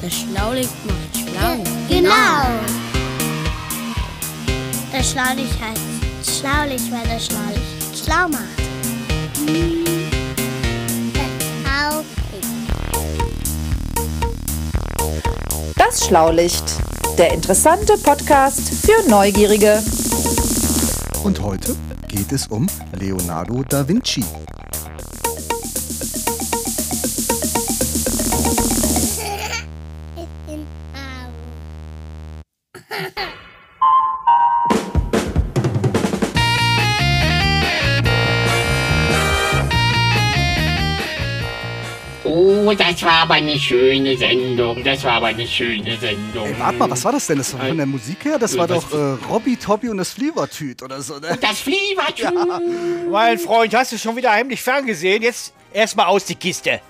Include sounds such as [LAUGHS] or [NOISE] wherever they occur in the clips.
Das Schlaulicht macht schlau. Genau. Das Schlaulicht heißt Schlaulicht, weil das Schlaulicht schlau macht. Das Schlaulicht, der interessante Podcast für Neugierige. Und heute geht es um Leonardo da Vinci. Eine schöne Sendung. Das war aber eine schöne Sendung. Ey, warte mal, was war das denn? Das war von der Musik her? Das Äh, war doch äh, Robby, Tobby und das Flievertüt oder so, ne? Das Flievertüt. Mein Freund, hast du schon wieder heimlich ferngesehen? Jetzt erstmal aus die Kiste.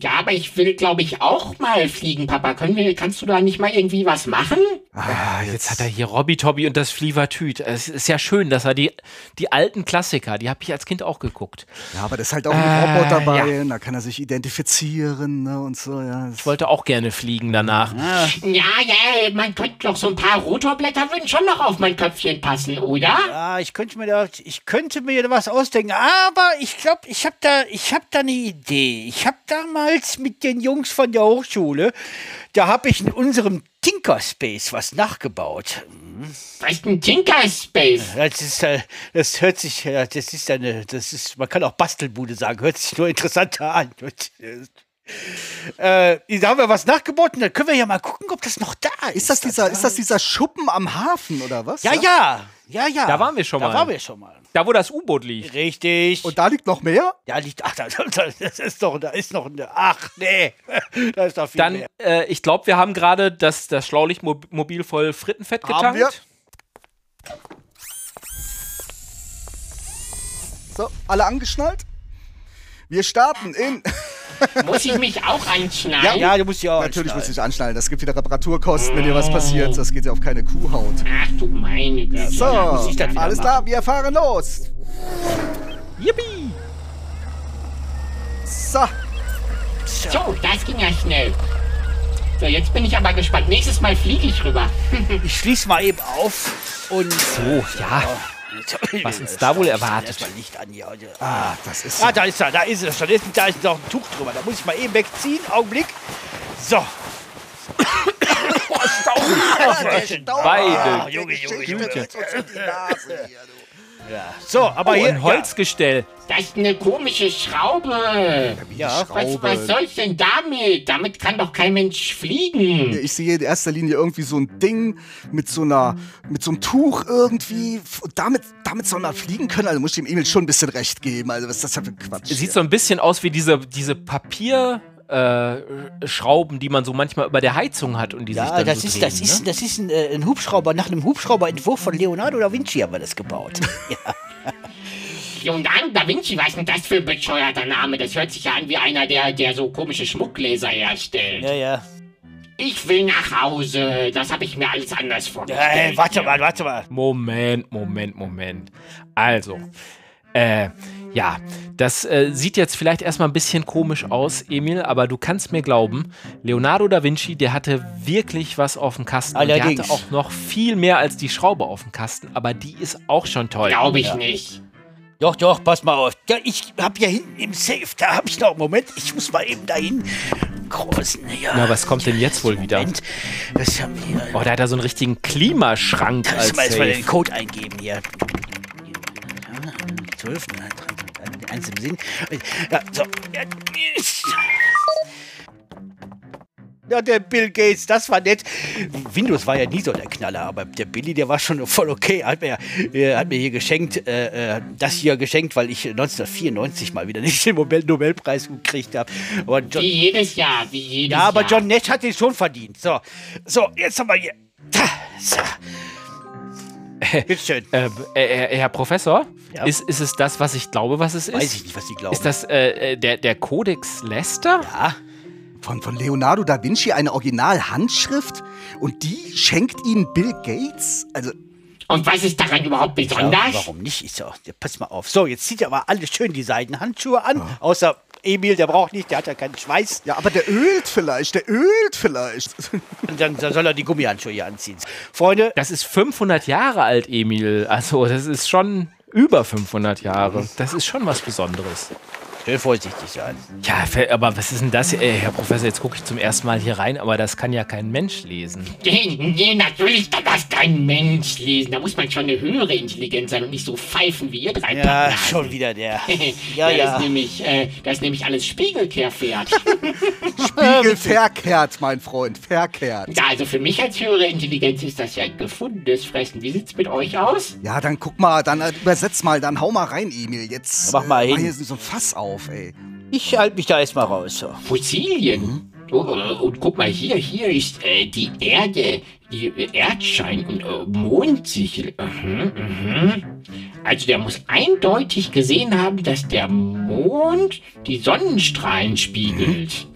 Ja, aber ich will, glaube ich, auch mal fliegen, Papa. Können wir, kannst du da nicht mal irgendwie was machen? Ah, Jetzt hat er hier Robby Tobby und das Flievertüt. Es ist ja schön, dass er die, die alten Klassiker, die habe ich als Kind auch geguckt. Ja, aber da ist halt auch ein Äh, Roboter dabei, ja. und da kann er sich identifizieren ne, und so, ja. Ich wollte auch gerne fliegen danach. Ja, ja, man könnte doch so ein paar Rotorblätter würden schon noch auf mein Köpfchen passen, oder? Ja, ich könnte mir da, ich könnte mir da was ausdenken, aber ich glaube, ich habe da, ich habe da eine Idee. Ich habe damals mit den Jungs von der Hochschule, da habe ich in unserem Tinkerspace was nachgebaut. Was ist ein Tinkerspace? Das ist, äh, das hört sich, das ist eine, das ist, man kann auch Bastelbude sagen, hört sich nur interessanter an. Äh, da haben wir was nachgebaut und dann können wir ja mal gucken, ob das noch da ist. Ist das, dieser, ist das dieser Schuppen am Hafen oder was? Ja, ja, ja, ja. Da waren wir schon da mal. Da waren wir schon mal. Da, wo das U-Boot liegt. Richtig. Und da liegt noch mehr? Ja, liegt. [LAUGHS] Ach, da, da, das ist doch, da ist noch eine. Ach, nee. [LAUGHS] Da ist doch viel Dann, mehr. äh, ich glaube, wir haben gerade das, das Schlaulichtmobil voll Frittenfett Haben wir. getankt. So, alle angeschnallt? Wir starten in. [LAUGHS] Muss ich mich auch anschneiden? Ja, du musst ja auch. Natürlich muss anschnallen. ich anschnallen. Das gibt wieder Reparaturkosten, wenn dir was passiert. Das geht ja auf keine Kuhhaut. Ach du meine Güte. So, alles klar, wir fahren los. Yippie! So, So, das ging ja schnell. So, jetzt bin ich aber gespannt. Nächstes Mal fliege ich rüber. [LAUGHS] Ich schließe mal eben auf und. So, ja. Was uns da wohl erwartet. Erstmal Licht an hier. ah, das ist. Ah, da ist er, da ist er schon. Da ist, da ist noch ein Tuch drüber. Da muss ich mal eben wegziehen. Augenblick. So. [COUGHS] Beide. Ah, Junge, Junge, Junge. So, aber Oh, hier. ein Holzgestell. Das ist eine komische Schraube. Ja, Was, was soll's denn damit? Damit kann doch kein Mensch fliegen. Ich sehe in erster Linie irgendwie so ein Ding mit so einer, mit so einem Tuch irgendwie. Und damit, damit soll man fliegen können. Also muss ich dem Emil schon ein bisschen recht geben. Also was ist das für Quatsch? Sieht so ein bisschen aus wie diese, diese Papier. Äh, Schrauben, die man so manchmal über der Heizung hat und die sich Ja, dann das so ist, drehen, das, ist, ne? das ist ein, äh, ein Hubschrauber. Nach einem Hubschrauberentwurf von Leonardo da Vinci haben wir das gebaut. [LAUGHS] ja. Leonardo da Vinci, was ist denn das für ein bescheuerter Name? Das hört sich ja an wie einer, der, der so komische Schmuckgläser herstellt. ja, ja. Ich will nach Hause. Das habe ich mir alles anders vorgestellt. Äh, warte mal, warte mal. Moment, Moment, Moment. Also, äh, ja, das äh, sieht jetzt vielleicht erstmal ein bisschen komisch aus, Emil, aber du kannst mir glauben, Leonardo da Vinci, der hatte wirklich was auf dem Kasten. Und der Allerdings. hatte auch noch viel mehr als die Schraube auf dem Kasten, aber die ist auch schon toll. Glaube ich nicht. Doch, doch, pass mal auf. Ja, ich hab ja hinten im Safe, da hab ich noch. Moment, ich muss mal eben dahin. Großen, ja. Na, was kommt denn jetzt wohl wieder? Moment. Was haben wir? Oh, da hat er so einen richtigen Klimaschrank müssen wir erstmal den. Code eingeben hier. 12, 1 im Sinn. Ja, so. Ja, der Bill Gates, das war nett. Windows war ja nie so der Knaller, aber der Billy, der war schon voll okay. Hat mir, äh, hat mir hier geschenkt, äh, äh, das hier geschenkt, weil ich 1994 mal wieder nicht den Nobel Nobelpreis gekriegt habe. Wie jedes Jahr, wie jedes ja, aber Jahr. John Nash hat den schon verdient. So, so, jetzt haben wir hier. Da, so. [LAUGHS] Bitteschön. Äh, äh, Herr Professor, Ja? ist, ist es das, was ich glaube, was es ist? Weiß ich nicht, was Sie glauben. Ist das äh, äh, der, der Codex Lester? Ja, Von, von Leonardo da Vinci eine Originalhandschrift und die schenkt ihnen Bill Gates? Also, Und was ist daran überhaupt Ja, besonders? warum nicht? Ich so, ja, pass mal auf. So, jetzt zieht er aber alle schön die Seidenhandschuhe an. Außer Emil, der braucht nicht, der hat ja keinen Schweiß. Ja, aber der ölt vielleicht, der ölt vielleicht. Und dann, dann soll er die Gummihandschuhe hier anziehen. Freunde, Das ist 500 Jahre alt, Emil. Also, das ist schon über 500 Jahre. Das ist schon was Besonderes. Schön vorsichtig sein. Ja, aber was ist denn das? Äh, Herr Professor, jetzt gucke ich zum ersten Mal hier rein, aber das kann ja kein Mensch lesen. Nee, nee, natürlich kann das kein Mensch lesen. Da muss man schon eine höhere Intelligenz sein und nicht so pfeifen wie ihr drei Ja, Pappnasen. schon wieder der. [LAUGHS] ja, Ja, Das, ja. ist nämlich, äh, das ist nämlich alles Spiegelkehrpferd. [LAUGHS] Spiegel verkehrt, mein Freund, verkehrt. ja, also für mich als höhere Intelligenz ist das ja ein gefundenes Fressen. Wie sieht's mit euch aus? Ja, dann guck mal, dann äh, übersetz mal, dann hau mal rein, Emil. Jetzt Mach mal äh, hin. hier so ein Fass auf, ey. Ich halte mich da erstmal raus. So. Fossilien. Oh, und guck mal hier, hier ist äh, die Erde, die äh, Erdschein und äh, Mondsichel. Mhm, mhm. Also der muss eindeutig gesehen haben, dass der Mond die Sonnenstrahlen spiegelt.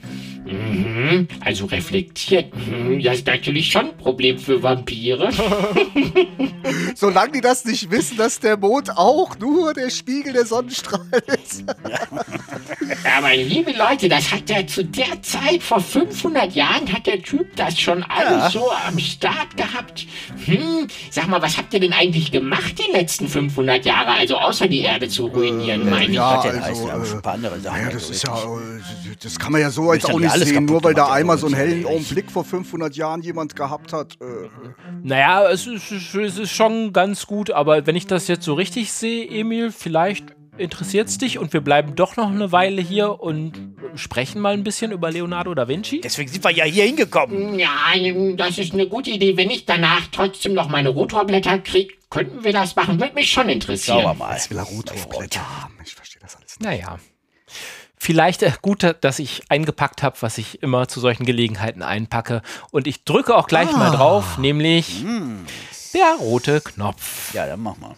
Mhm. Also reflektiert. Mhm. Das ist natürlich schon ein Problem für Vampire. [LAUGHS] Solange die das nicht wissen, dass der Mond auch nur der Spiegel der Sonnenstrahlen ist. Aber liebe Leute, das hat er zu der Zeit, vor 500 Jahren, hat der Typ das schon alles so am Start gehabt. Hm, sag mal, was habt ihr denn eigentlich gemacht die letzten 500 Jahre? Also außer die Erde zu ruinieren, meine ich. ja, also, Sachen. Ja, das ist ja, äh, das kann man ja so jetzt haben auch nicht alles sehen, kaputt nur weil da einmal so einen hellen Augenblick vor 500 Jahren jemand gehabt hat. Äh, Naja, es ist, es ist schon ganz gut, aber wenn ich das jetzt so richtig sehe, Emil, vielleicht interessiert es dich und wir bleiben doch noch eine Weile hier und sprechen mal ein bisschen über Leonardo da Vinci. Deswegen sind wir ja hier hingekommen. Ja, das ist eine gute Idee. Wenn ich danach trotzdem noch meine Rotorblätter kriege, könnten wir das machen. Würde mich schon interessieren. Schauen wir mal. jetzt will er Rotorblätter haben. Ich verstehe das alles nicht. Naja. Vielleicht äh, gut, dass ich eingepackt habe, was ich immer zu solchen Gelegenheiten einpacke. Und ich drücke auch gleich mal drauf, nämlich der rote Knopf. Ja, dann mach mal.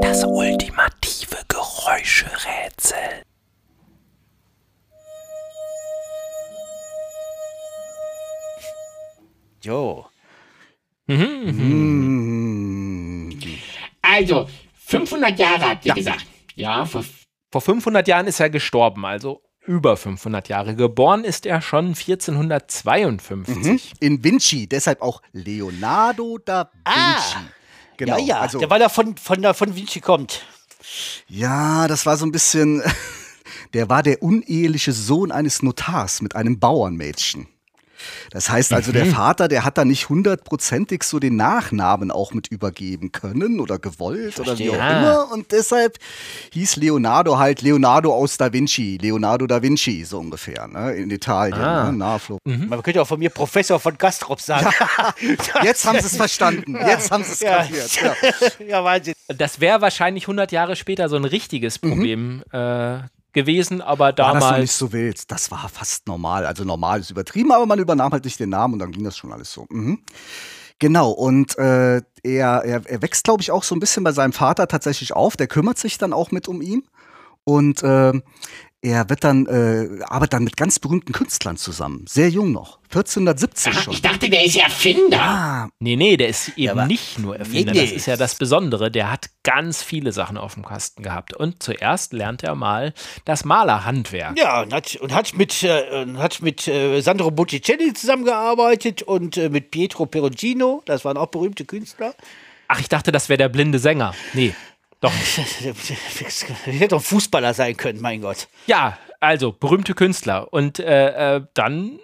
Das ultimative Geräuscherätsel. Jo. Hm. Also, 500 Jahre habt ihr Ja. gesagt. Ja, vor Vor 500 Jahren ist er gestorben, also über 500 Jahre. Geboren ist er schon 1452. In Vinci, deshalb auch Leonardo da Vinci. Genau. ja, ja, Also, der, weil er von, von, von Vinci kommt. ja, das war so ein bisschen. [LAUGHS] Der war der uneheliche Sohn eines Notars mit einem Bauernmädchen. Das heißt also, Mhm. der Vater, der hat da nicht hundertprozentig so den Nachnamen auch mit übergeben können oder gewollt oder wie auch immer. Und deshalb hieß Leonardo halt Leonardo aus Da Vinci, Leonardo da Vinci, so ungefähr, ne? in Italien, Ah. ne? nahe Flo- Man könnte auch von mir Professor von Gastrop sagen. Jetzt haben sie es verstanden, jetzt haben sie es Ja. kapiert. Ja. [LAUGHS] ja, Wahnsinn. Das wäre wahrscheinlich 100 Jahre später so ein richtiges Problem äh, gewesen, aber War das noch damals. nicht so wild? Das war fast normal. Also normal ist übertrieben, aber man übernahm halt nicht den Namen und dann ging das schon alles so. Mhm. Genau, und äh, er, er, er wächst, glaube ich, auch so ein bisschen bei seinem Vater tatsächlich auf. Der kümmert sich dann auch mit um ihn. Und äh, er wird dann, äh, arbeitet dann mit ganz berühmten Künstlern zusammen. Sehr jung noch. 1470 Aha, schon. ich dachte, der ist Erfinder. Ah, Nee, nee, der ist eben aber- nicht nur Erfinder. Nee, Das nee. ist ja das Besondere. Der hat ganz viele Sachen auf dem Kasten gehabt. Und zuerst lernt er mal das Malerhandwerk. Ja, und hat, und hat mit, äh, hat mit äh, Sandro Botticelli zusammengearbeitet und äh, mit Pietro Perugino. Das waren auch berühmte Künstler. Ach, ich dachte, das wäre der blinde Sänger. Nee, doch. Ich [LAUGHS] hätte doch ein Fußballer sein können, mein Gott. Ja, also berühmte Künstler. Und äh, äh, dann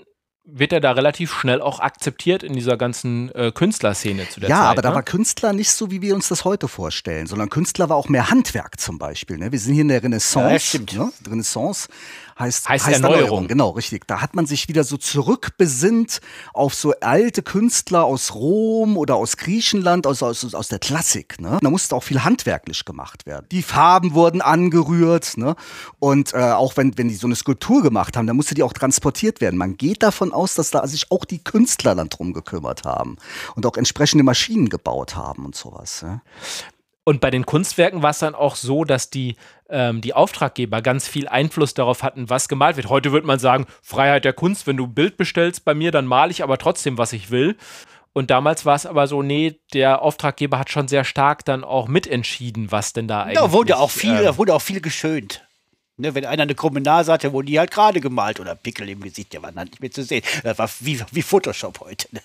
wird er da relativ schnell auch akzeptiert in dieser ganzen äh, Künstlerszene zu der ja, Zeit. aber da ne? war Künstler nicht so, wie wir uns das heute vorstellen, sondern Künstler war auch mehr Handwerk zum Beispiel. Ne? Wir sind hier in der Renaissance. Ja, stimmt. Ne? Renaissance heißt, Heißt Erneuerung. Genau, richtig. Da hat man sich wieder so zurückbesinnt auf so alte Künstler aus Rom oder aus Griechenland, aus, aus, aus der Klassik. Ne? Da musste auch viel handwerklich gemacht werden. Die Farben wurden angerührt. Ne? Und äh, auch wenn, wenn die so eine Skulptur gemacht haben, dann musste die auch transportiert werden. Man geht davon aus, dass da sich auch die Künstler dann drum gekümmert haben und auch entsprechende Maschinen gebaut haben und sowas. Ja? Und bei den Kunstwerken war es dann auch so, dass die, ähm, die Auftraggeber ganz viel Einfluss darauf hatten, was gemalt wird. Heute würde man sagen, Freiheit der Kunst, wenn du ein Bild bestellst bei mir, dann male ich aber trotzdem, was ich will. Und damals war es aber so, nee, der Auftraggeber hat schon sehr stark dann auch mitentschieden, was denn da eigentlich. Da wurde auch viel, äh, da wurde auch viel geschönt. Ne, wenn einer eine krumme Nase hatte, wurden die halt gerade gemalt oder Pickel im Gesicht, der war dann nicht mehr zu sehen. Das war wie, wie Photoshop heute. Ne?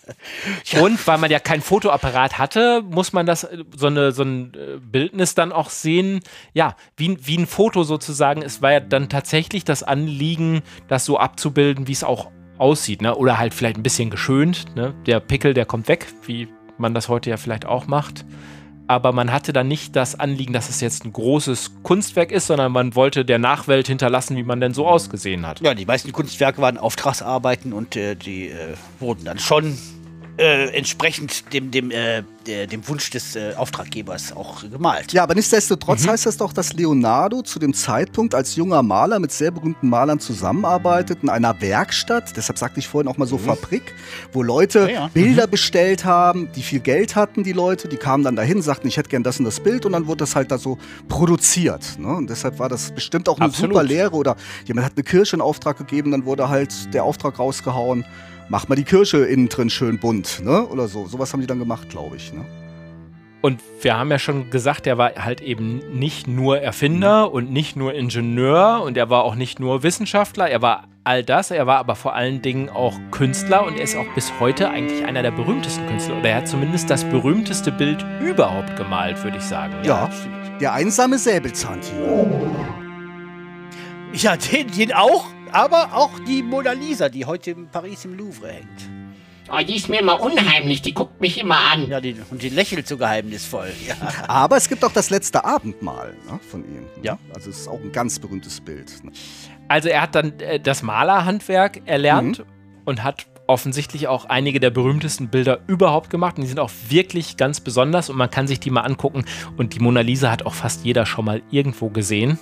Ja. Und weil man ja kein Fotoapparat hatte, muss man das so, eine, so ein äh, Bildnis dann auch sehen, ja, wie, wie ein Foto sozusagen. Es war ja dann tatsächlich das Anliegen, das so abzubilden, wie es auch aussieht, ne? Oder halt vielleicht ein bisschen geschönt, ne? Der Pickel, der kommt weg, wie man das heute ja vielleicht auch macht. Aber man hatte dann nicht das Anliegen, dass es jetzt ein großes Kunstwerk ist, sondern man wollte der Nachwelt hinterlassen, wie man denn so ausgesehen hat. Ja, die meisten Kunstwerke waren Auftragsarbeiten und äh, die äh, wurden dann schon äh, entsprechend dem, dem, äh, dem Wunsch des äh, Auftraggebers auch gemalt. Ja, aber nichtsdestotrotz heißt das doch, dass Leonardo zu dem Zeitpunkt als junger Maler mit sehr berühmten Malern zusammenarbeitet in einer Werkstatt, deshalb sagte ich vorhin auch mal so Fabrik, wo Leute Ja, ja. Bilder bestellt haben, die viel Geld hatten, die Leute, die kamen dann dahin, sagten, ich hätte gern das und das Bild und dann wurde das halt da so produziert. Ne? Und deshalb war das bestimmt auch eine Absolut. super Lehre oder jemand hat eine Kirche in Auftrag gegeben, dann wurde halt der Auftrag rausgehauen, mach mal die Kirche innen drin schön bunt, ne? Oder so. Sowas haben die dann gemacht, glaube ich. Ne? Und wir haben ja schon gesagt, er war halt eben nicht nur Erfinder und nicht nur Ingenieur und er war auch nicht nur Wissenschaftler, er war all das, er war aber vor allen Dingen auch Künstler und er ist auch bis heute eigentlich einer der berühmtesten Künstler oder er hat zumindest das berühmteste Bild überhaupt gemalt, würde ich sagen. Ja, der einsame Säbelzahntiger. Ja, den, den auch, aber auch die Mona Lisa, die heute in Paris im Louvre hängt. Oh, die ist mir immer unheimlich, die guckt mich immer an. Ja, die, und die lächelt so geheimnisvoll. Ja. [LAUGHS] Aber es gibt auch das letzte Abendmahl ne, von ihm. ne? Ja. Also es ist auch ein ganz berühmtes Bild. Ne? Also er hat dann äh, das Malerhandwerk erlernt und hat offensichtlich auch einige der berühmtesten Bilder überhaupt gemacht. Und die sind auch wirklich ganz besonders und man kann sich die mal angucken. Und die Mona Lisa hat auch fast jeder schon mal irgendwo gesehen.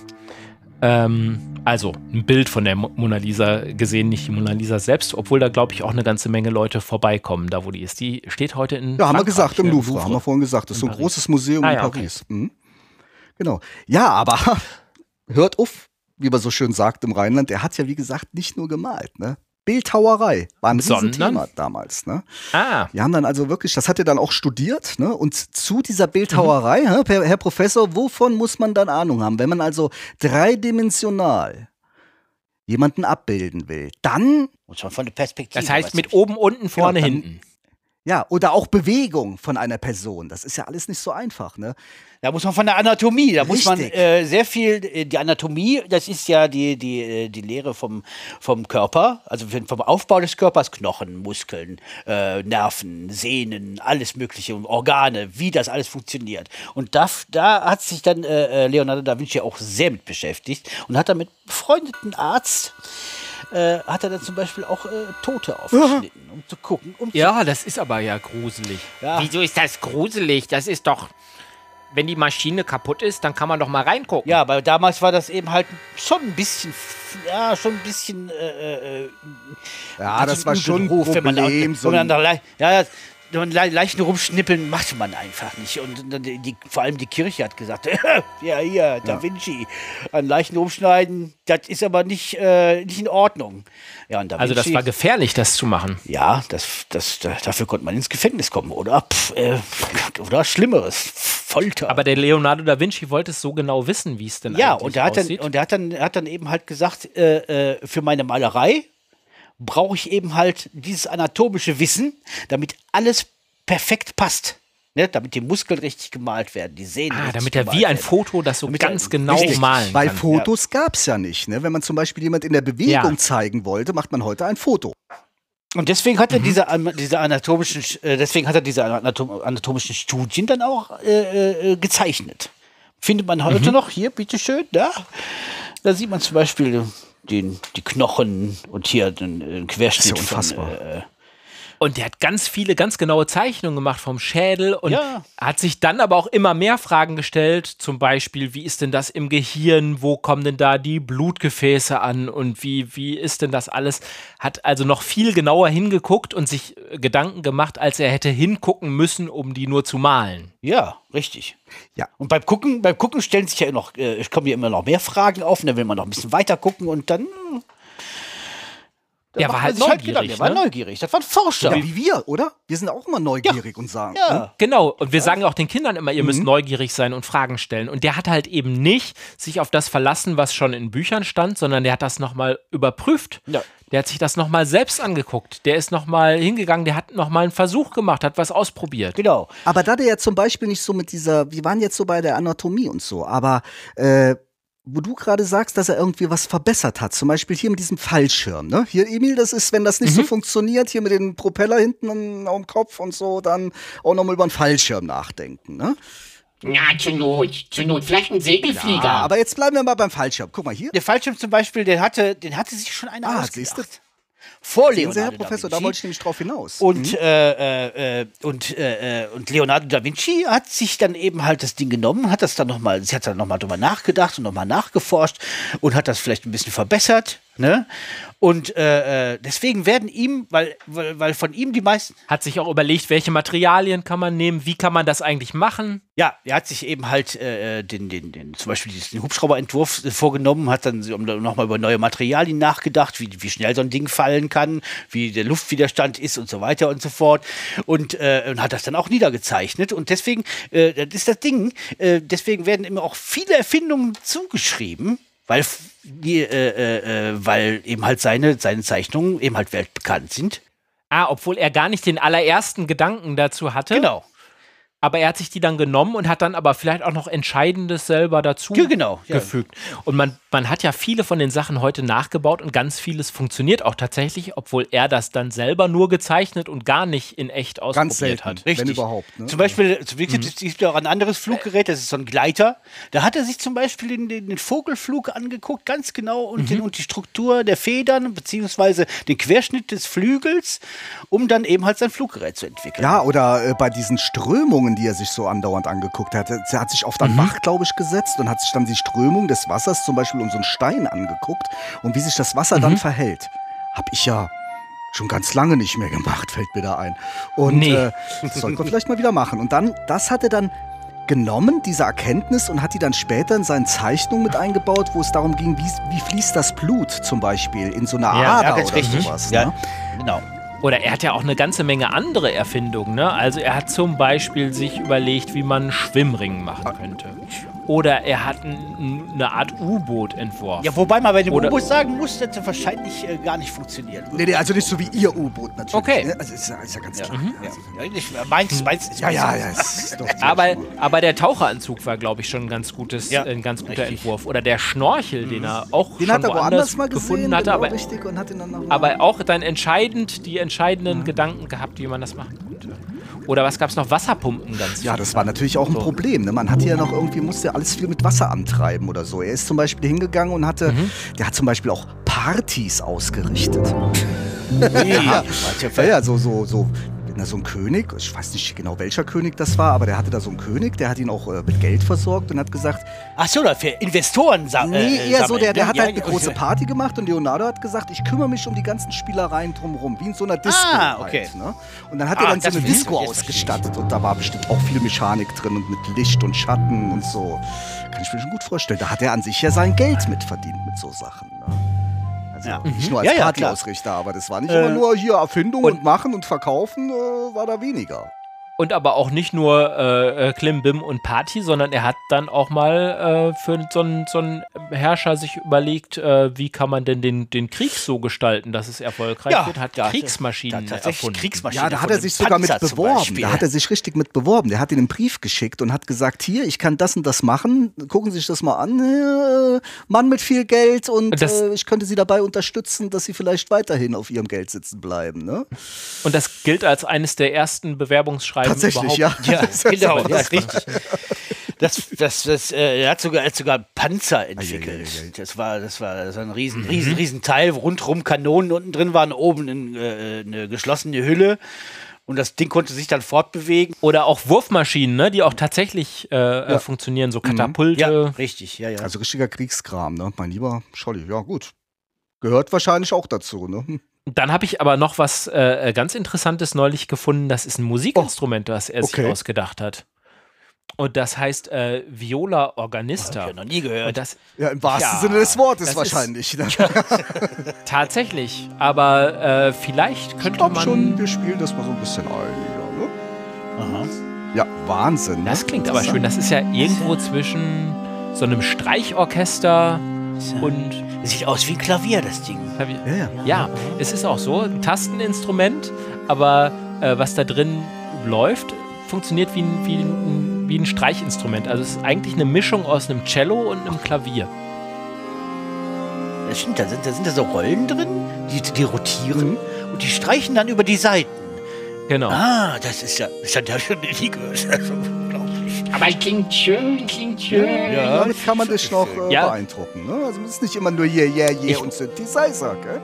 Ähm, also ein Bild von der Mo- Mona Lisa gesehen, nicht die Mona Lisa selbst, obwohl da glaube ich auch eine ganze Menge Leute vorbeikommen, da wo die ist. Die steht heute in Ja, haben wir gesagt, im? Louvre, haben wir vorhin gesagt. Das ist so In ein Paris. großes Museum Ah, in ja, okay. Paris. Mhm. Genau. Ja, aber [LAUGHS] hört auf, wie man so schön sagt im Rheinland, er hat ja wie gesagt nicht nur gemalt, ne? Bildhauerei war ein? Riesenthema damals, ne? Ah, Wir haben dann also wirklich, das hat er dann auch studiert, ne? Und zu dieser Bildhauerei, hä, Herr, Herr Professor, wovon muss man dann Ahnung haben? Wenn man also dreidimensional jemanden abbilden will, dann, Muss man von der Perspektive. das heißt mit oben, unten, vorne, dann- hinten. Ja, oder auch Bewegung von einer Person. Das ist ja alles nicht so einfach, ne? Da muss man von der Anatomie, da muss man Richtig. äh, sehr viel, äh, die Anatomie, das ist ja die, die, äh, die Lehre vom, vom Körper, also vom Aufbau des Körpers, Knochen, Muskeln, äh, Nerven, Sehnen, alles mögliche, und Organe, wie das alles funktioniert. Und da, da hat sich dann äh, äh, Leonardo da Vinci auch sehr mit beschäftigt und hat dann mit befreundeten Arzt, äh, hat er dann zum Beispiel auch äh, Tote [LAUGHS] aufgeschnitten, um zu gucken, um zu Ja, das ist aber ja gruselig. Ja. Wieso ist das gruselig? Das ist doch, wenn die Maschine kaputt ist, dann kann man doch mal reingucken. Ja, aber damals war das eben halt schon ein bisschen, ja, schon ein bisschen. Äh, äh, Ja, also das war ein schon ein Ruf, wenn man da, Problem. so wenn man ein- da le- ja, ja, le Leichen rumschnippeln machte man einfach nicht. Und dann die, vor allem die Kirche hat gesagt, [LAUGHS] ja, hier, Da Vinci, an Leichen rumschneiden, das ist aber nicht, äh, nicht in Ordnung. Ja, da Also das Vinci, war gefährlich, das zu machen. ja, das, das, da- dafür konnte man ins Gefängnis kommen, oder? Pff, äh, [LAUGHS] oder Schlimmeres, Folter. Aber der Leonardo da Vinci wollte es so genau wissen, wie es denn Ja, eigentlich und er hat, dann, aussieht. und er hat, dann, hat dann eben halt gesagt, äh, äh, für meine Malerei brauche ich eben halt dieses anatomische Wissen, damit alles perfekt passt. Ne? Damit die Muskeln richtig gemalt werden, die Sehnen ah, damit er wie ein werden. Foto das so Damit er- ganz genau Richtig. malen Weil kann. Fotos gab's ja nicht. Ne? Wenn man zum Beispiel jemand in der Bewegung Ja. zeigen wollte, macht man heute ein Foto. Und deswegen hat er Mhm. diese, diese anatomischen, äh, deswegen hat er diese anatom anatomischen Studien dann auch äh, äh, gezeichnet. Findet man Mhm. heute noch hier, bitteschön, da. Da sieht man zum Beispiel den, die Knochen und hier den, den Querschnitt Das ist ja unfassbar. von. Äh, Und der hat ganz viele, ganz genaue Zeichnungen gemacht vom Schädel und Ja. hat sich dann aber auch immer mehr Fragen gestellt. Zum Beispiel, wie ist denn das im Gehirn? Wo kommen denn da die Blutgefäße an? Und wie, wie ist denn das alles? Hat also noch viel genauer hingeguckt und sich äh, Gedanken gemacht, als er hätte hingucken müssen, um die nur zu malen. Ja, richtig. Ja. Und beim Gucken, beim Gucken stellen sich ja noch, äh, es kommen ja immer noch mehr Fragen auf, und dann will man noch ein bisschen weiter gucken und dann. Der macht war halt sich neugierig. Der war ne? neugierig. Das waren Forscher. Ja, wie wir, oder? Wir sind auch immer neugierig und sagen. Ja. ne? Genau, und wir sagen auch den Kindern immer, ihr müsst neugierig sein und Fragen stellen. Und der hat halt eben nicht sich auf das verlassen, was schon in Büchern stand, sondern der hat das nochmal überprüft. Ja. Der hat sich das nochmal selbst angeguckt. Der ist nochmal hingegangen, der hat nochmal einen Versuch gemacht, hat was ausprobiert. Genau. Aber da der ja zum Beispiel nicht so mit dieser, wir waren jetzt so bei der Anatomie und so, aber äh, wo du gerade sagst, dass er irgendwie was verbessert hat, zum Beispiel hier mit diesem Fallschirm, ne? Hier, Emil, das ist, wenn das nicht so funktioniert, hier mit dem Propeller hinten am, Kopf und so, dann auch nochmal über einen Fallschirm nachdenken, ne? Na, zur Not, zur Not, vielleicht ein Segelflieger. Ah, aber jetzt bleiben wir mal beim Fallschirm. Guck mal hier. Der Fallschirm zum Beispiel, den hatte, den hatte sich schon einer Ah, ausgedacht. Vor Sehen Sie, Herr Leonardo Professor, da da wollte ich nämlich drauf hinaus. Und, äh, äh, äh, und, äh, äh, und Leonardo da Vinci hat sich dann eben halt das Ding genommen, hat das dann nochmal, sie hat dann nochmal drüber nachgedacht und nochmal nachgeforscht und hat das vielleicht ein bisschen verbessert. Ne? Und äh, äh, deswegen werden ihm, weil, weil, weil von ihm die meisten, Hat sich auch überlegt, welche Materialien kann man nehmen, wie kann man das eigentlich machen. ja, er hat sich eben halt äh, den, den, den, zum Beispiel diesen Hubschrauberentwurf äh, vorgenommen, hat dann nochmal über neue Materialien nachgedacht, wie, wie schnell so ein Ding fallen kann, wie der Luftwiderstand ist und so weiter und so fort. Und, äh, und hat das dann auch niedergezeichnet. Und deswegen, äh, das ist das Ding, äh, deswegen werden ihm auch viele Erfindungen zugeschrieben. Weil, äh, äh, äh, weil eben halt seine, seine Zeichnungen eben halt weltbekannt sind. Ah, obwohl er gar nicht den allerersten Gedanken dazu hatte. Genau. Aber er hat sich die dann genommen und hat dann aber vielleicht auch noch Entscheidendes selber dazu Ja, genau, ja. gefügt. Und man, man hat ja viele von den Sachen heute nachgebaut und ganz vieles funktioniert auch tatsächlich, obwohl er das dann selber nur gezeichnet und gar nicht in echt ausprobiert Ganz selten, hat. wenn überhaupt. Ne? Zum Beispiel, zum Beispiel es gibt ja auch ein anderes Fluggerät, das ist so ein Gleiter. Da hat er sich zum Beispiel den, den, den Vogelflug angeguckt, ganz genau, und, den, und die Struktur der Federn, beziehungsweise den Querschnitt des Flügels, um dann eben halt sein Fluggerät zu entwickeln. Ja, oder äh, bei diesen Strömungen, die er sich so andauernd angeguckt hat. Er hat sich auf das Bach, glaube ich, gesetzt und hat sich dann die Strömung des Wassers zum Beispiel um so einen Stein angeguckt und wie sich das Wasser dann verhält. Hab ich ja schon ganz lange nicht mehr gemacht, [LAUGHS] fällt mir da ein. Und Nee. äh, das sollten wir vielleicht mal wieder machen. Und dann, das hat er dann genommen, diese Erkenntnis, und hat die dann später in seinen Zeichnungen mit eingebaut, wo es darum ging, wie, wie fließt das Blut zum Beispiel in so einer Ja, Ader ja, oder richtig. sowas. Ja, Ne? genau. Oder er hat ja auch eine ganze Menge andere Erfindungen. Ne? Also er hat zum Beispiel sich überlegt, wie man einen Schwimmring machen könnte. Oder er hat ein, eine Art U-Boot entworfen. Ja, wobei man bei dem U-Boot sagen muss, dass das wahrscheinlich äh, gar nicht funktioniert. Nee, nee, also nicht so wie ihr U-Boot natürlich. Okay. Ne? Also ist ja, ist ja ganz klar. Ja, ich, meins, meins ist Ja, ja, ja. Ist doch [LAUGHS] Aber, aber der Taucheranzug war, glaube ich, schon ein ganz, gutes, Ja, ein ganz guter richtig. Entwurf. Oder der Schnorchel, den er auch Den schon hat er woanders woanders mal gesehen, gefunden hatte. genau, Aber, richtig, und hat ihn dann noch aber auch dann entscheidend die entscheidenden Gedanken gehabt, wie man das machen konnte. Oder was gab es noch? Wasserpumpen ganz Ja, viel. das war natürlich auch ein Problem. Ne? Man hatte ja noch irgendwie, musste ja alles viel mit Wasser antreiben oder so. Er ist zum Beispiel hingegangen und hatte, Mhm. der hat zum Beispiel auch Partys ausgerichtet. Nee, [LAUGHS] Ja, ja. ja, ja so, so, so. Na, so ein König, ich weiß nicht genau welcher König das war, aber der hatte da so einen König, der hat ihn auch äh, mit Geld versorgt und hat gesagt, Ach so, für Investoren sa nee, äh, eher so, sammeln, der, der ne? hat Ja, halt eine große. Party gemacht und Leonardo hat gesagt, ich kümmere mich um die ganzen Spielereien drumherum, wie in so einer Disco. Ah, okay. Halt, ne? Und dann hat Ah, er dann so eine Disco ausgestattet und da war bestimmt auch viel Mechanik drin und mit Licht und Schatten und so. Kann ich mir schon gut vorstellen. Da hat er an sich ja sein Geld mitverdient mit so Sachen. Ne? Also Ja. nicht nur als Ja. Partyausrichter, aber das war nicht Äh, immer nur hier Erfindung und- und, machen und verkaufen, äh, war da weniger. Und aber auch nicht nur äh, äh, Klim, Bim und Party, sondern er hat dann auch mal äh, für so einen so einen Herrscher sich überlegt, äh, wie kann man denn den, den Krieg so gestalten, dass es erfolgreich Ja, wird, hat ja, Kriegsmaschinen tatsächlich erfunden. Kriegsmaschinen. Ja, da hat er sich sogar mit Panzer zum beworben. Da hat er sich richtig mit beworben. Der hat ihn einen Brief geschickt und hat gesagt, hier, ich kann das und das machen. Gucken Sie sich das mal an. Äh, Mann mit viel Geld und Das- äh, ich könnte Sie dabei unterstützen, dass Sie vielleicht weiterhin auf Ihrem Geld sitzen bleiben. Ne? Und das gilt als eines der ersten Bewerbungsschreiben Tatsächlich, überhaupt. ja. Ja, [LAUGHS] Das ist genau, ja, das- richtig. Das, das, das, äh, er hat sogar, er hat sogar Panzer entwickelt. Eieieiei. Das war, das war, das war ein riesen, Mhm. riesen, riesen Teil. Rundrum Kanonen unten drin waren, oben in, äh, eine geschlossene Hülle. Und das Ding konnte sich dann fortbewegen. Oder auch Wurfmaschinen, ne, die auch tatsächlich äh, äh, funktionieren, so Katapulte. Ja, richtig, ja, ja. Also richtiger Kriegskram, ne? Mein lieber Scholli. Ja, gut. Gehört wahrscheinlich auch dazu, ne? Dann habe ich aber noch was äh, ganz Interessantes neulich gefunden. Das ist ein Musikinstrument, das er sich okay. ausgedacht hat. Und das heißt äh, Viola Organista. Hab ich ja noch nie gehört. Das Ja, im wahrsten Ja, Sinne des Wortes das ist- wahrscheinlich. [LAUGHS] ne? tatsächlich. Aber äh, vielleicht Ich könnte glaube man. schon, wir spielen das mal so ein bisschen ein. Ja, ne? Aha. ja Wahnsinn. ne? Das klingt aber schön. Das ist ja irgendwo zwischen so einem Streichorchester und sieht aus wie ein Klavier, das Ding. Klavier. Ja, ja. Ja, es ist auch so, ein Tasteninstrument, aber äh, was da drin läuft, funktioniert wie ein, wie, ein, wie ein Streichinstrument. Also es ist eigentlich eine Mischung aus einem Cello und einem Klavier. Das stimmt, da sind, da sind da so Rollen drin, die, die rotieren und die streichen dann über die Seiten. Genau. Ah, das ist ja, das hat ja schon nie gehört. Aber klingt schön, klingt schön. Ja, damit kann man dich noch äh, Ja. beeindrucken. Ne? Also es ist nicht immer nur yeah, yeah, yeah Ich- und Synthesizer, gell?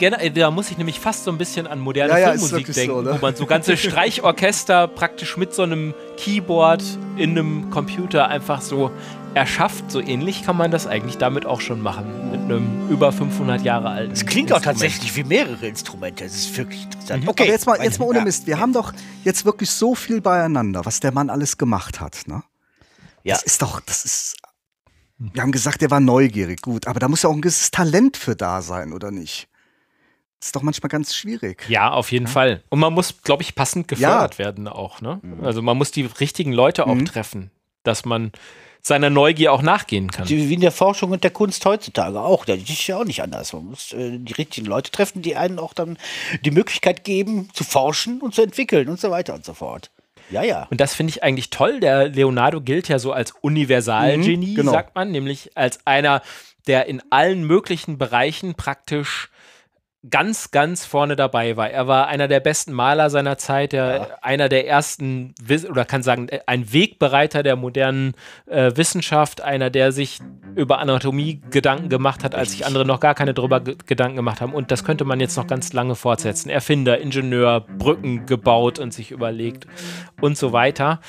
Äh, da muss ich nämlich fast so ein bisschen an moderne Ja, ja, Filmmusik wirklich denken, so, ne? wo man so ganze [LAUGHS] Streichorchester praktisch mit so einem Keyboard in einem Computer einfach so erschafft. So ähnlich kann man das eigentlich damit auch schon machen. Mit einem über 500 Jahre alten. Es klingt auch tatsächlich wie mehrere Instrumente. Es ist wirklich interessant. Mhm. Okay, Aber jetzt mal, jetzt mal ohne Ja. Mist. Wir haben doch jetzt wirklich so viel beieinander, was der Mann alles gemacht hat. Ne? Ja. Das ist doch, das ist. Wir haben gesagt, er war neugierig, gut, aber da muss ja auch ein gewisses Talent für da sein, oder nicht? Ist doch manchmal ganz schwierig. Ja, auf jeden Fall. Und man muss, glaube ich, passend gefördert werden auch. Ne? Also man muss die richtigen Leute auch Mhm. treffen, dass man seiner Neugier auch nachgehen kann. Wie in der Forschung und der Kunst heutzutage auch. Das ist ja auch nicht anders. Man muss äh, die richtigen Leute treffen, die einen auch dann die Möglichkeit geben, zu forschen und zu entwickeln und so weiter und so fort. Ja, ja. Und das finde ich eigentlich toll. Der Leonardo gilt ja so als Universalgenie, Mhm, genau. sagt man, nämlich als einer, der in allen möglichen Bereichen praktisch ganz, ganz vorne dabei war. Er war einer der besten Maler seiner Zeit, der, einer der ersten, oder kann sagen, ein Wegbereiter der modernen äh, Wissenschaft, einer, der sich über Anatomie Gedanken gemacht hat, als sich andere noch gar keine drüber ge Gedanken gemacht haben. Und das könnte man jetzt noch ganz lange fortsetzen. Erfinder, Ingenieur, Brücken gebaut und sich überlegt und so weiter.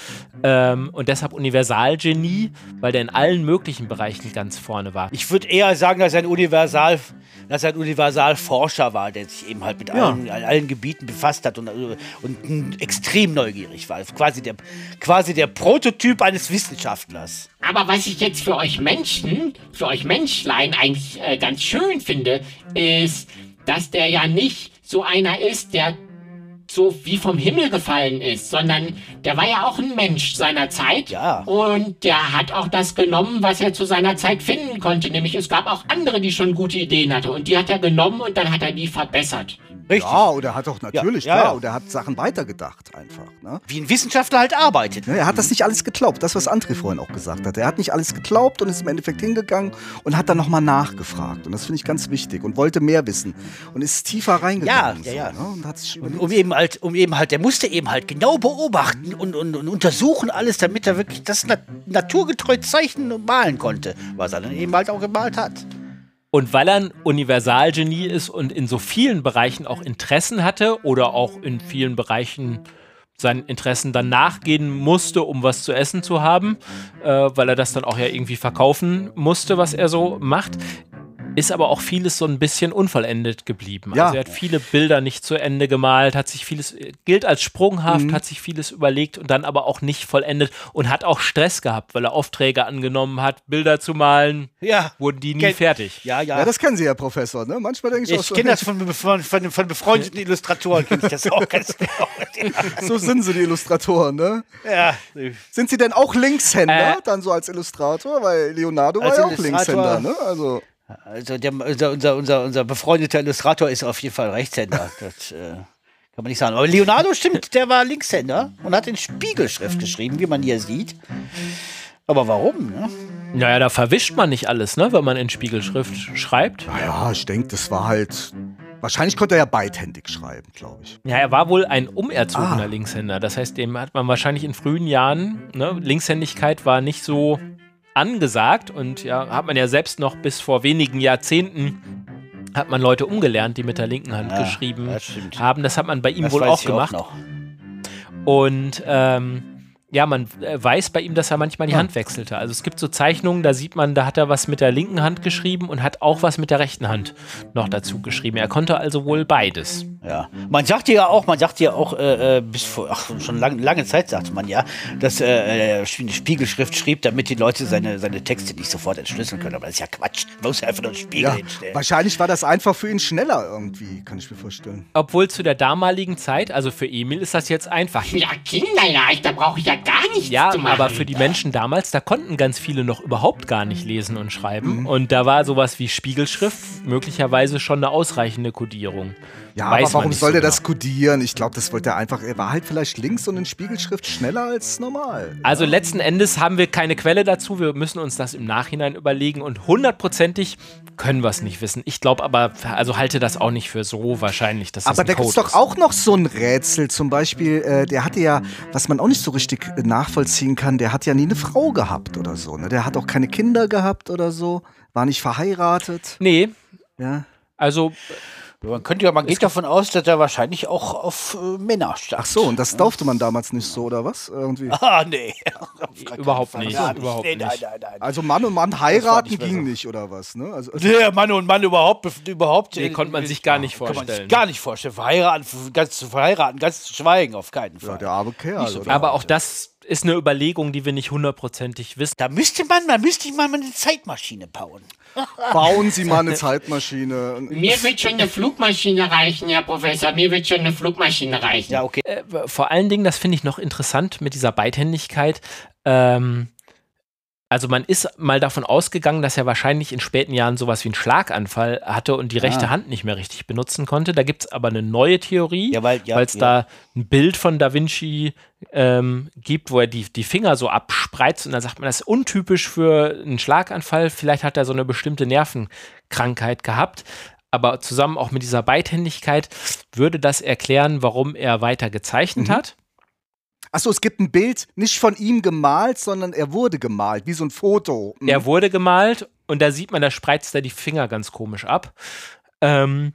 Ähm, und deshalb Universalgenie, weil der in allen möglichen Bereichen ganz vorne war. Ich würde eher sagen, dass er ein Universal, dass er ein Universalforscher war, der sich eben halt mit allen, allen Gebieten befasst hat und, und extrem neugierig war. Quasi der, quasi der Prototyp eines Wissenschaftlers. Aber was ich jetzt für euch Menschen, für euch Menschlein eigentlich äh, ganz schön finde, ist, dass der ja nicht so einer ist, der so wie vom Himmel gefallen ist, sondern der war ja auch ein Mensch seiner Zeit. Ja. Und der hat auch das genommen, was er zu seiner Zeit finden konnte. Nämlich es gab auch andere, die schon gute Ideen hatten. Und die hat er genommen und dann hat er die verbessert. Richtig. Ja, oder er hat auch natürlich, Ja, klar, ja. oder er hat Sachen weitergedacht einfach. Ne? Wie ein Wissenschaftler halt arbeitet. Ne, er hat das nicht alles geglaubt, das, was André vorhin auch gesagt hat. Er hat nicht alles geglaubt und ist im Endeffekt hingegangen und hat dann nochmal nachgefragt. Und das finde ich ganz wichtig und wollte mehr wissen und ist tiefer reingegangen. Ja, ja, ja. So, ne? Und hat sich überlegt, um eben halt, um eben halt, der musste eben halt genau beobachten und, und, und untersuchen alles, damit er wirklich das nat naturgetreu zeichnen und malen konnte, was er dann eben halt auch gemalt hat. Und weil er ein Universalgenie ist und in so vielen Bereichen auch Interessen hatte oder auch in vielen Bereichen seinen Interessen dann nachgehen musste, um was zu essen zu haben, äh, weil er das dann auch ja irgendwie verkaufen musste, was er so macht, ist aber auch vieles so ein bisschen unvollendet geblieben. Ja. Also er hat viele Bilder nicht zu Ende gemalt, hat sich vieles, gilt als sprunghaft, Mhm. hat sich vieles überlegt und dann aber auch nicht vollendet und hat auch Stress gehabt, weil er Aufträge angenommen hat, Bilder zu malen, Ja. wurden die nie Ken- fertig. Ja, ja. ja, das kennen Sie, Herr Professor. Ne? Manchmal denke ich, auch ich so, kenne das von, von, von, von befreundeten Illustratoren, kenne ich das auch [LAUGHS] ganz genau. so sind Sie die Illustratoren. Ne? ja. Sind Sie denn auch Linkshänder, Äh. dann so als Illustrator? Weil Leonardo war Als ja auch Linkshänder. Ne? Also, Also der, unser, unser, unser, unser befreundeter Illustrator ist auf jeden Fall Rechtshänder. [LAUGHS] Das äh, kann man nicht sagen. Aber Leonardo stimmt, der war Linkshänder und hat in Spiegelschrift geschrieben, wie man hier sieht. Aber warum? Ne? Naja, da verwischt man nicht alles, ne, wenn man in Spiegelschrift schreibt. ja, ich denke, das war halt. Wahrscheinlich konnte er ja beidhändig schreiben, glaube ich. Ja, er war wohl ein umerzogener Ah. Linkshänder. Das heißt, dem hat man wahrscheinlich in frühen Jahren, ne, Linkshändigkeit war nicht so angesagt und ja, hat man ja selbst noch bis vor wenigen Jahrzehnten hat man Leute umgelernt, die mit der linken Hand Ja, geschrieben das haben. Das hat man bei ihm Das wohl auch gemacht. noch. Und ähm, Ja, man äh, weiß bei ihm, dass er manchmal die Hand wechselte. Also es gibt so Zeichnungen, da sieht man, da hat er was mit der linken Hand geschrieben und hat auch was mit der rechten Hand noch dazu geschrieben. Er konnte also wohl beides. Ja. Man sagte ja auch, man sagte ja auch, äh, äh, bis vor, ach, schon lang, lange Zeit sagte man ja, dass äh, er eine Spiegelschrift schrieb, damit die Leute seine, seine Texte nicht sofort entschlüsseln können. Aber das ist ja Quatsch. Man muss ja einfach nur einen Spiegel Ja, hinstellen. wahrscheinlich war das einfach für ihn schneller irgendwie, kann ich mir vorstellen. Obwohl zu der damaligen Zeit, also für Emil ist das jetzt einfach. Ja, Kinderleicht, da brauche ich ja gar nichts Ja, zu machen. aber für die Menschen damals, da konnten ganz viele noch überhaupt gar nicht lesen und schreiben. Mhm. Und da war sowas wie Spiegelschrift möglicherweise schon eine ausreichende Kodierung. Ja, Weiß aber warum soll so der genau. das kodieren? Ich glaube, das wollte er einfach. Er war halt vielleicht links und in Spiegelschrift schneller als normal. Also letzten Endes haben wir keine Quelle dazu. Wir müssen uns das im Nachhinein überlegen und hundertprozentig können wir es nicht wissen. Ich glaube aber, also halte das auch nicht für so wahrscheinlich, dass das Aber ein da Code gibt's doch auch noch so ein Rätsel. Zum Beispiel, äh, der hatte ja, was man auch nicht so richtig nachvollziehen kann, der hat ja nie eine Frau gehabt oder so. Ne? Der hat auch keine Kinder gehabt oder so. War nicht verheiratet. Nee, Ja. also Man könnte ja, man geht davon aus, dass er wahrscheinlich auch auf äh, Männer stand. Ach so, und das durfte man damals nicht so, oder was? Irgendwie. [LAUGHS] Ah, nee. [LAUGHS] Überhaupt Fall. nicht, Ja, überhaupt nee, nein, nicht. nein, nein. Also Mann und Mann heiraten nicht ging so. nicht, oder was? Ne? Also, Der Mann und Mann überhaupt, überhaupt. nee, äh, konnte man sich gar nicht Kann man sich vorstellen. gar nicht vorstellen. Verheiraten, ganz zu verheiraten, ganz zu schweigen, auf keinen Fall. ja, der arme Kerl. So? Aber auch das ist eine Überlegung, die wir nicht hundertprozentig wissen. da müsste man, da müsste ich mal eine Zeitmaschine bauen. Bauen Sie mal eine Zeitmaschine. Mir wird schon eine Flugmaschine reichen, Herr Professor. Mir wird schon eine Flugmaschine reichen. Ja, okay. Äh, vor allen Dingen, das finde ich noch interessant mit dieser Beidhändigkeit. Ähm, also man ist mal davon ausgegangen, dass er wahrscheinlich in späten Jahren sowas wie einen Schlaganfall hatte und die rechte Ah. Hand nicht mehr richtig benutzen konnte. Da gibt es aber eine neue Theorie, Ja, weil- ja, es ja. da ein Bild von Da Vinci ähm, gibt, wo er die, die Finger so abspreizt und dann sagt man, das ist untypisch für einen Schlaganfall. Vielleicht hat er so eine bestimmte Nervenkrankheit gehabt. Aber zusammen auch mit dieser Beidhändigkeit würde das erklären, warum er weiter gezeichnet hat. Achso, es gibt ein Bild, nicht von ihm gemalt, sondern er wurde gemalt, wie so ein Foto. Mhm. Er wurde gemalt und da sieht man, da spreizt er die Finger ganz komisch ab. Ähm,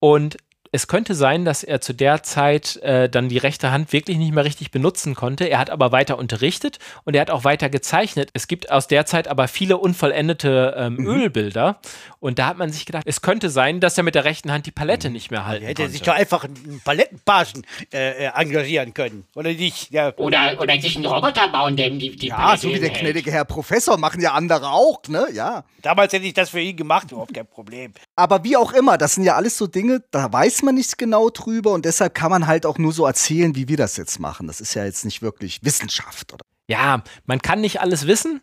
und es könnte sein, dass er zu der Zeit äh, dann die rechte Hand wirklich nicht mehr richtig benutzen konnte. Er hat aber weiter unterrichtet und er hat auch weiter gezeichnet. Es gibt aus der Zeit aber viele unvollendete ähm, Mhm. Ölbilder. Und da hat man sich gedacht, es könnte sein, dass er mit der rechten Hand die Palette nicht mehr halten Hätte er konnte. sich doch einfach einen Palettenpagen äh, äh, engagieren können. Oder nicht? Ja. Oder, oder sich einen Roboter bauen, der ihm die, die ja, Palette so wie der gnädige Herr Professor, machen ja andere auch, ne? Ja. Damals hätte ich das für ihn gemacht, überhaupt kein Problem. Aber wie auch immer, das sind ja alles so Dinge, da weiß man nichts genau drüber und deshalb kann man halt auch nur so erzählen, wie wir das jetzt machen. Das ist ja jetzt nicht wirklich Wissenschaft, oder? Ja, man kann nicht alles wissen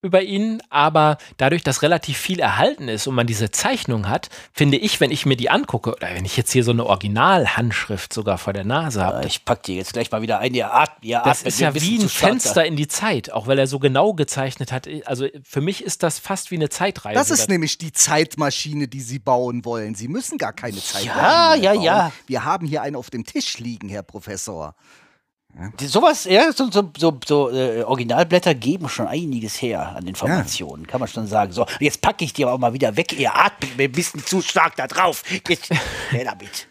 über ihn, aber dadurch, dass relativ viel erhalten ist und man diese Zeichnung hat, finde ich, wenn ich mir die angucke, oder wenn ich jetzt hier so eine Originalhandschrift sogar vor der Nase habe, Ich pack dir jetzt gleich mal wieder ein, ihr atmet. Ihr das atmet ist ja wie ein Fenster in die Zeit, auch weil er so genau gezeichnet hat. Also für mich ist das fast wie eine Zeitreise. Das ist nämlich die Zeitmaschine, die Sie bauen wollen. Sie müssen gar keine Zeitmaschine Ja, ja, bauen. ja. Wir haben hier einen auf dem Tisch liegen, Herr Professor. Die- Sowas, ja, so, so, so, so äh, Originalblätter geben schon einiges her an Informationen, kann man schon sagen. So, jetzt packe ich die aber mal wieder weg. Ihr atmet mir ein bisschen zu stark da drauf. Jetzt, [LAUGHS] her damit.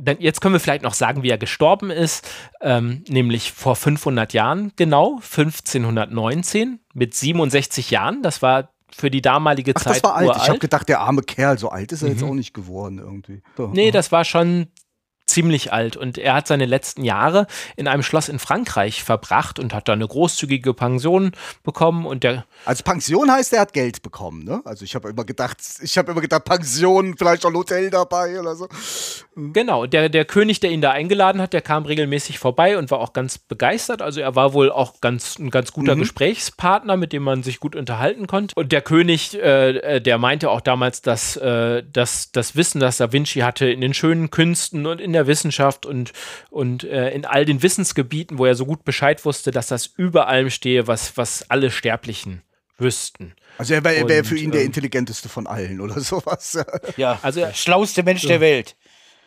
Dann, jetzt können wir vielleicht noch sagen, wie er gestorben ist, ähm, nämlich vor 500 Jahren genau, 1519 mit 67 Jahren. Das war für die damalige Ach, Zeit das war alt. Ich habe uralt. gedacht, der arme Kerl, so alt ist er jetzt auch nicht geworden irgendwie. So. Nee, das war schon ziemlich alt und er hat seine letzten Jahre in einem Schloss in Frankreich verbracht und hat da eine großzügige Pension bekommen und der Also Pension heißt, er hat Geld bekommen, ne? Also ich habe immer gedacht, ich habe immer gedacht, Pension, vielleicht auch ein Hotel dabei oder so. genau, der, der König, der ihn da eingeladen hat, der kam regelmäßig vorbei und war auch ganz begeistert. Also er war wohl auch ganz, ein ganz guter Gesprächspartner, mit dem man sich gut unterhalten konnte. Und der König, äh, äh, der meinte auch damals, dass, äh, dass das Wissen, das Da Vinci hatte in den schönen Künsten und in der Wissenschaft und, und äh, in all den Wissensgebieten, wo er so gut Bescheid wusste, dass das über allem stehe, was, was alle Sterblichen wüssten. Also er wäre wär für ihn der ähm, intelligenteste von allen oder [LAUGHS] sowas. Ja, Also- der schlauste Mensch der Welt.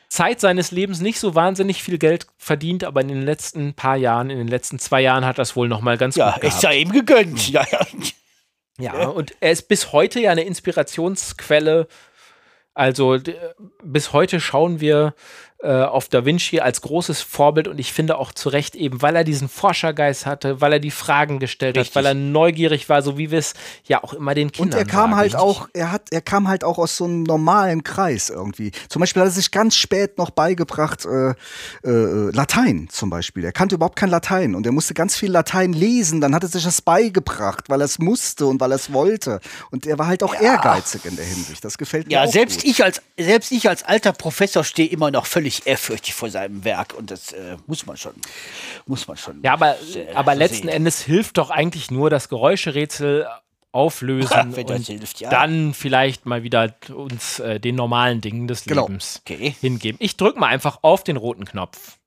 Zeit seines Lebens nicht so wahnsinnig viel Geld verdient, aber in den letzten paar Jahren, in den letzten zwei Jahren hat das wohl noch mal ganz Ja, gut ich gehabt. sei ihm gegönnt. Ja, ja. Ja, und er ist bis heute ja eine Inspirationsquelle. Also d- bis heute schauen wir äh, auf Da Vinci als großes Vorbild und ich finde auch zu Recht eben, weil er diesen Forschergeist hatte, weil er die Fragen gestellt Richtig. hat, weil er neugierig war, so wie wir es ja auch immer den Und Kindern er kam sagen. halt auch, er hat, er kam halt auch aus so einem normalen Kreis irgendwie. Zum Beispiel hat er sich ganz spät noch beigebracht, äh, äh, Latein zum Beispiel. Er kannte überhaupt kein Latein und er musste ganz viel Latein lesen. Dann hat er sich das beigebracht, weil er es musste und weil er es wollte. Und er war halt auch ehrgeizig in der Hinsicht. Das gefällt mir Ja, selbst gut. ich als selbst ich als alter Professor stehe immer noch völlig ehrfürchtig vor seinem Werk und das äh, muss man schon, muss man schon. Ja, aber, äh, aber letzten sehen. Endes hilft doch eigentlich nur das Geräuscherätsel auflösen [LAUGHS] Wenn das und hilft, ja. dann vielleicht mal wieder uns äh, den normalen Dingen des Genau. Lebens Okay. hingeben. Ich drücke mal einfach auf den roten Knopf.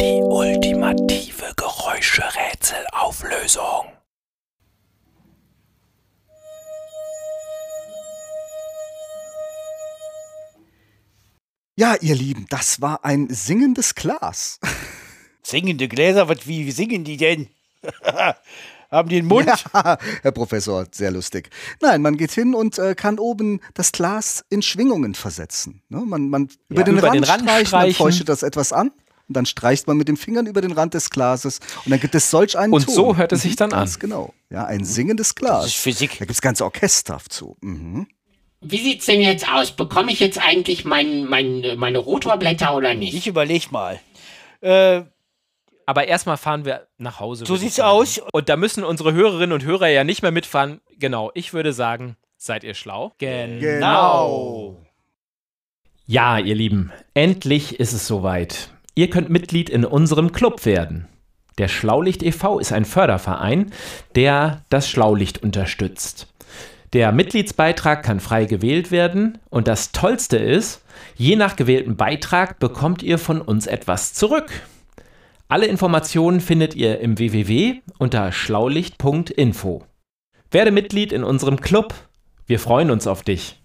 Die ultimative Geräuscherätselauflösung. Ja, ihr Lieben, das war ein singendes Glas. Singende Gläser, was wie, wie singen die denn? [LAUGHS] Haben die einen Mund? Ja, Herr Professor, sehr lustig. Nein, man geht hin und äh, kann oben das Glas in Schwingungen versetzen. Ne? Man, man über, den, über Rand den Rand streicht, man streichen. feuchtet das etwas an und dann streicht man mit den Fingern über den Rand des Glases und dann gibt es solch einen Und Ton. so hört es sich dann Ganz an. genau. Ja, ein singendes Glas. Das ist Physik. Da gibt es ganze Orchester zu. Mhm. Wie sieht's denn jetzt aus? Bekomme ich jetzt eigentlich mein, mein, meine Rotorblätter oder nicht? Ich überleg mal. Äh, Aber erstmal fahren wir nach Hause. so sieht's aus. Und da müssen unsere Hörerinnen und Hörer ja nicht mehr mitfahren. Genau, ich würde sagen, seid ihr schlau? Genau. Ja, ihr Lieben, endlich ist es soweit. Ihr könnt Mitglied in unserem Club werden. Der Schlaulicht e.V. ist ein Förderverein, der das Schlaulicht unterstützt. Der Mitgliedsbeitrag kann frei gewählt werden und das Tollste ist, je nach gewähltem Beitrag bekommt ihr von uns etwas zurück. Alle Informationen findet ihr im www unter schlaulicht.info. Werde Mitglied in unserem Club. Wir freuen uns auf dich.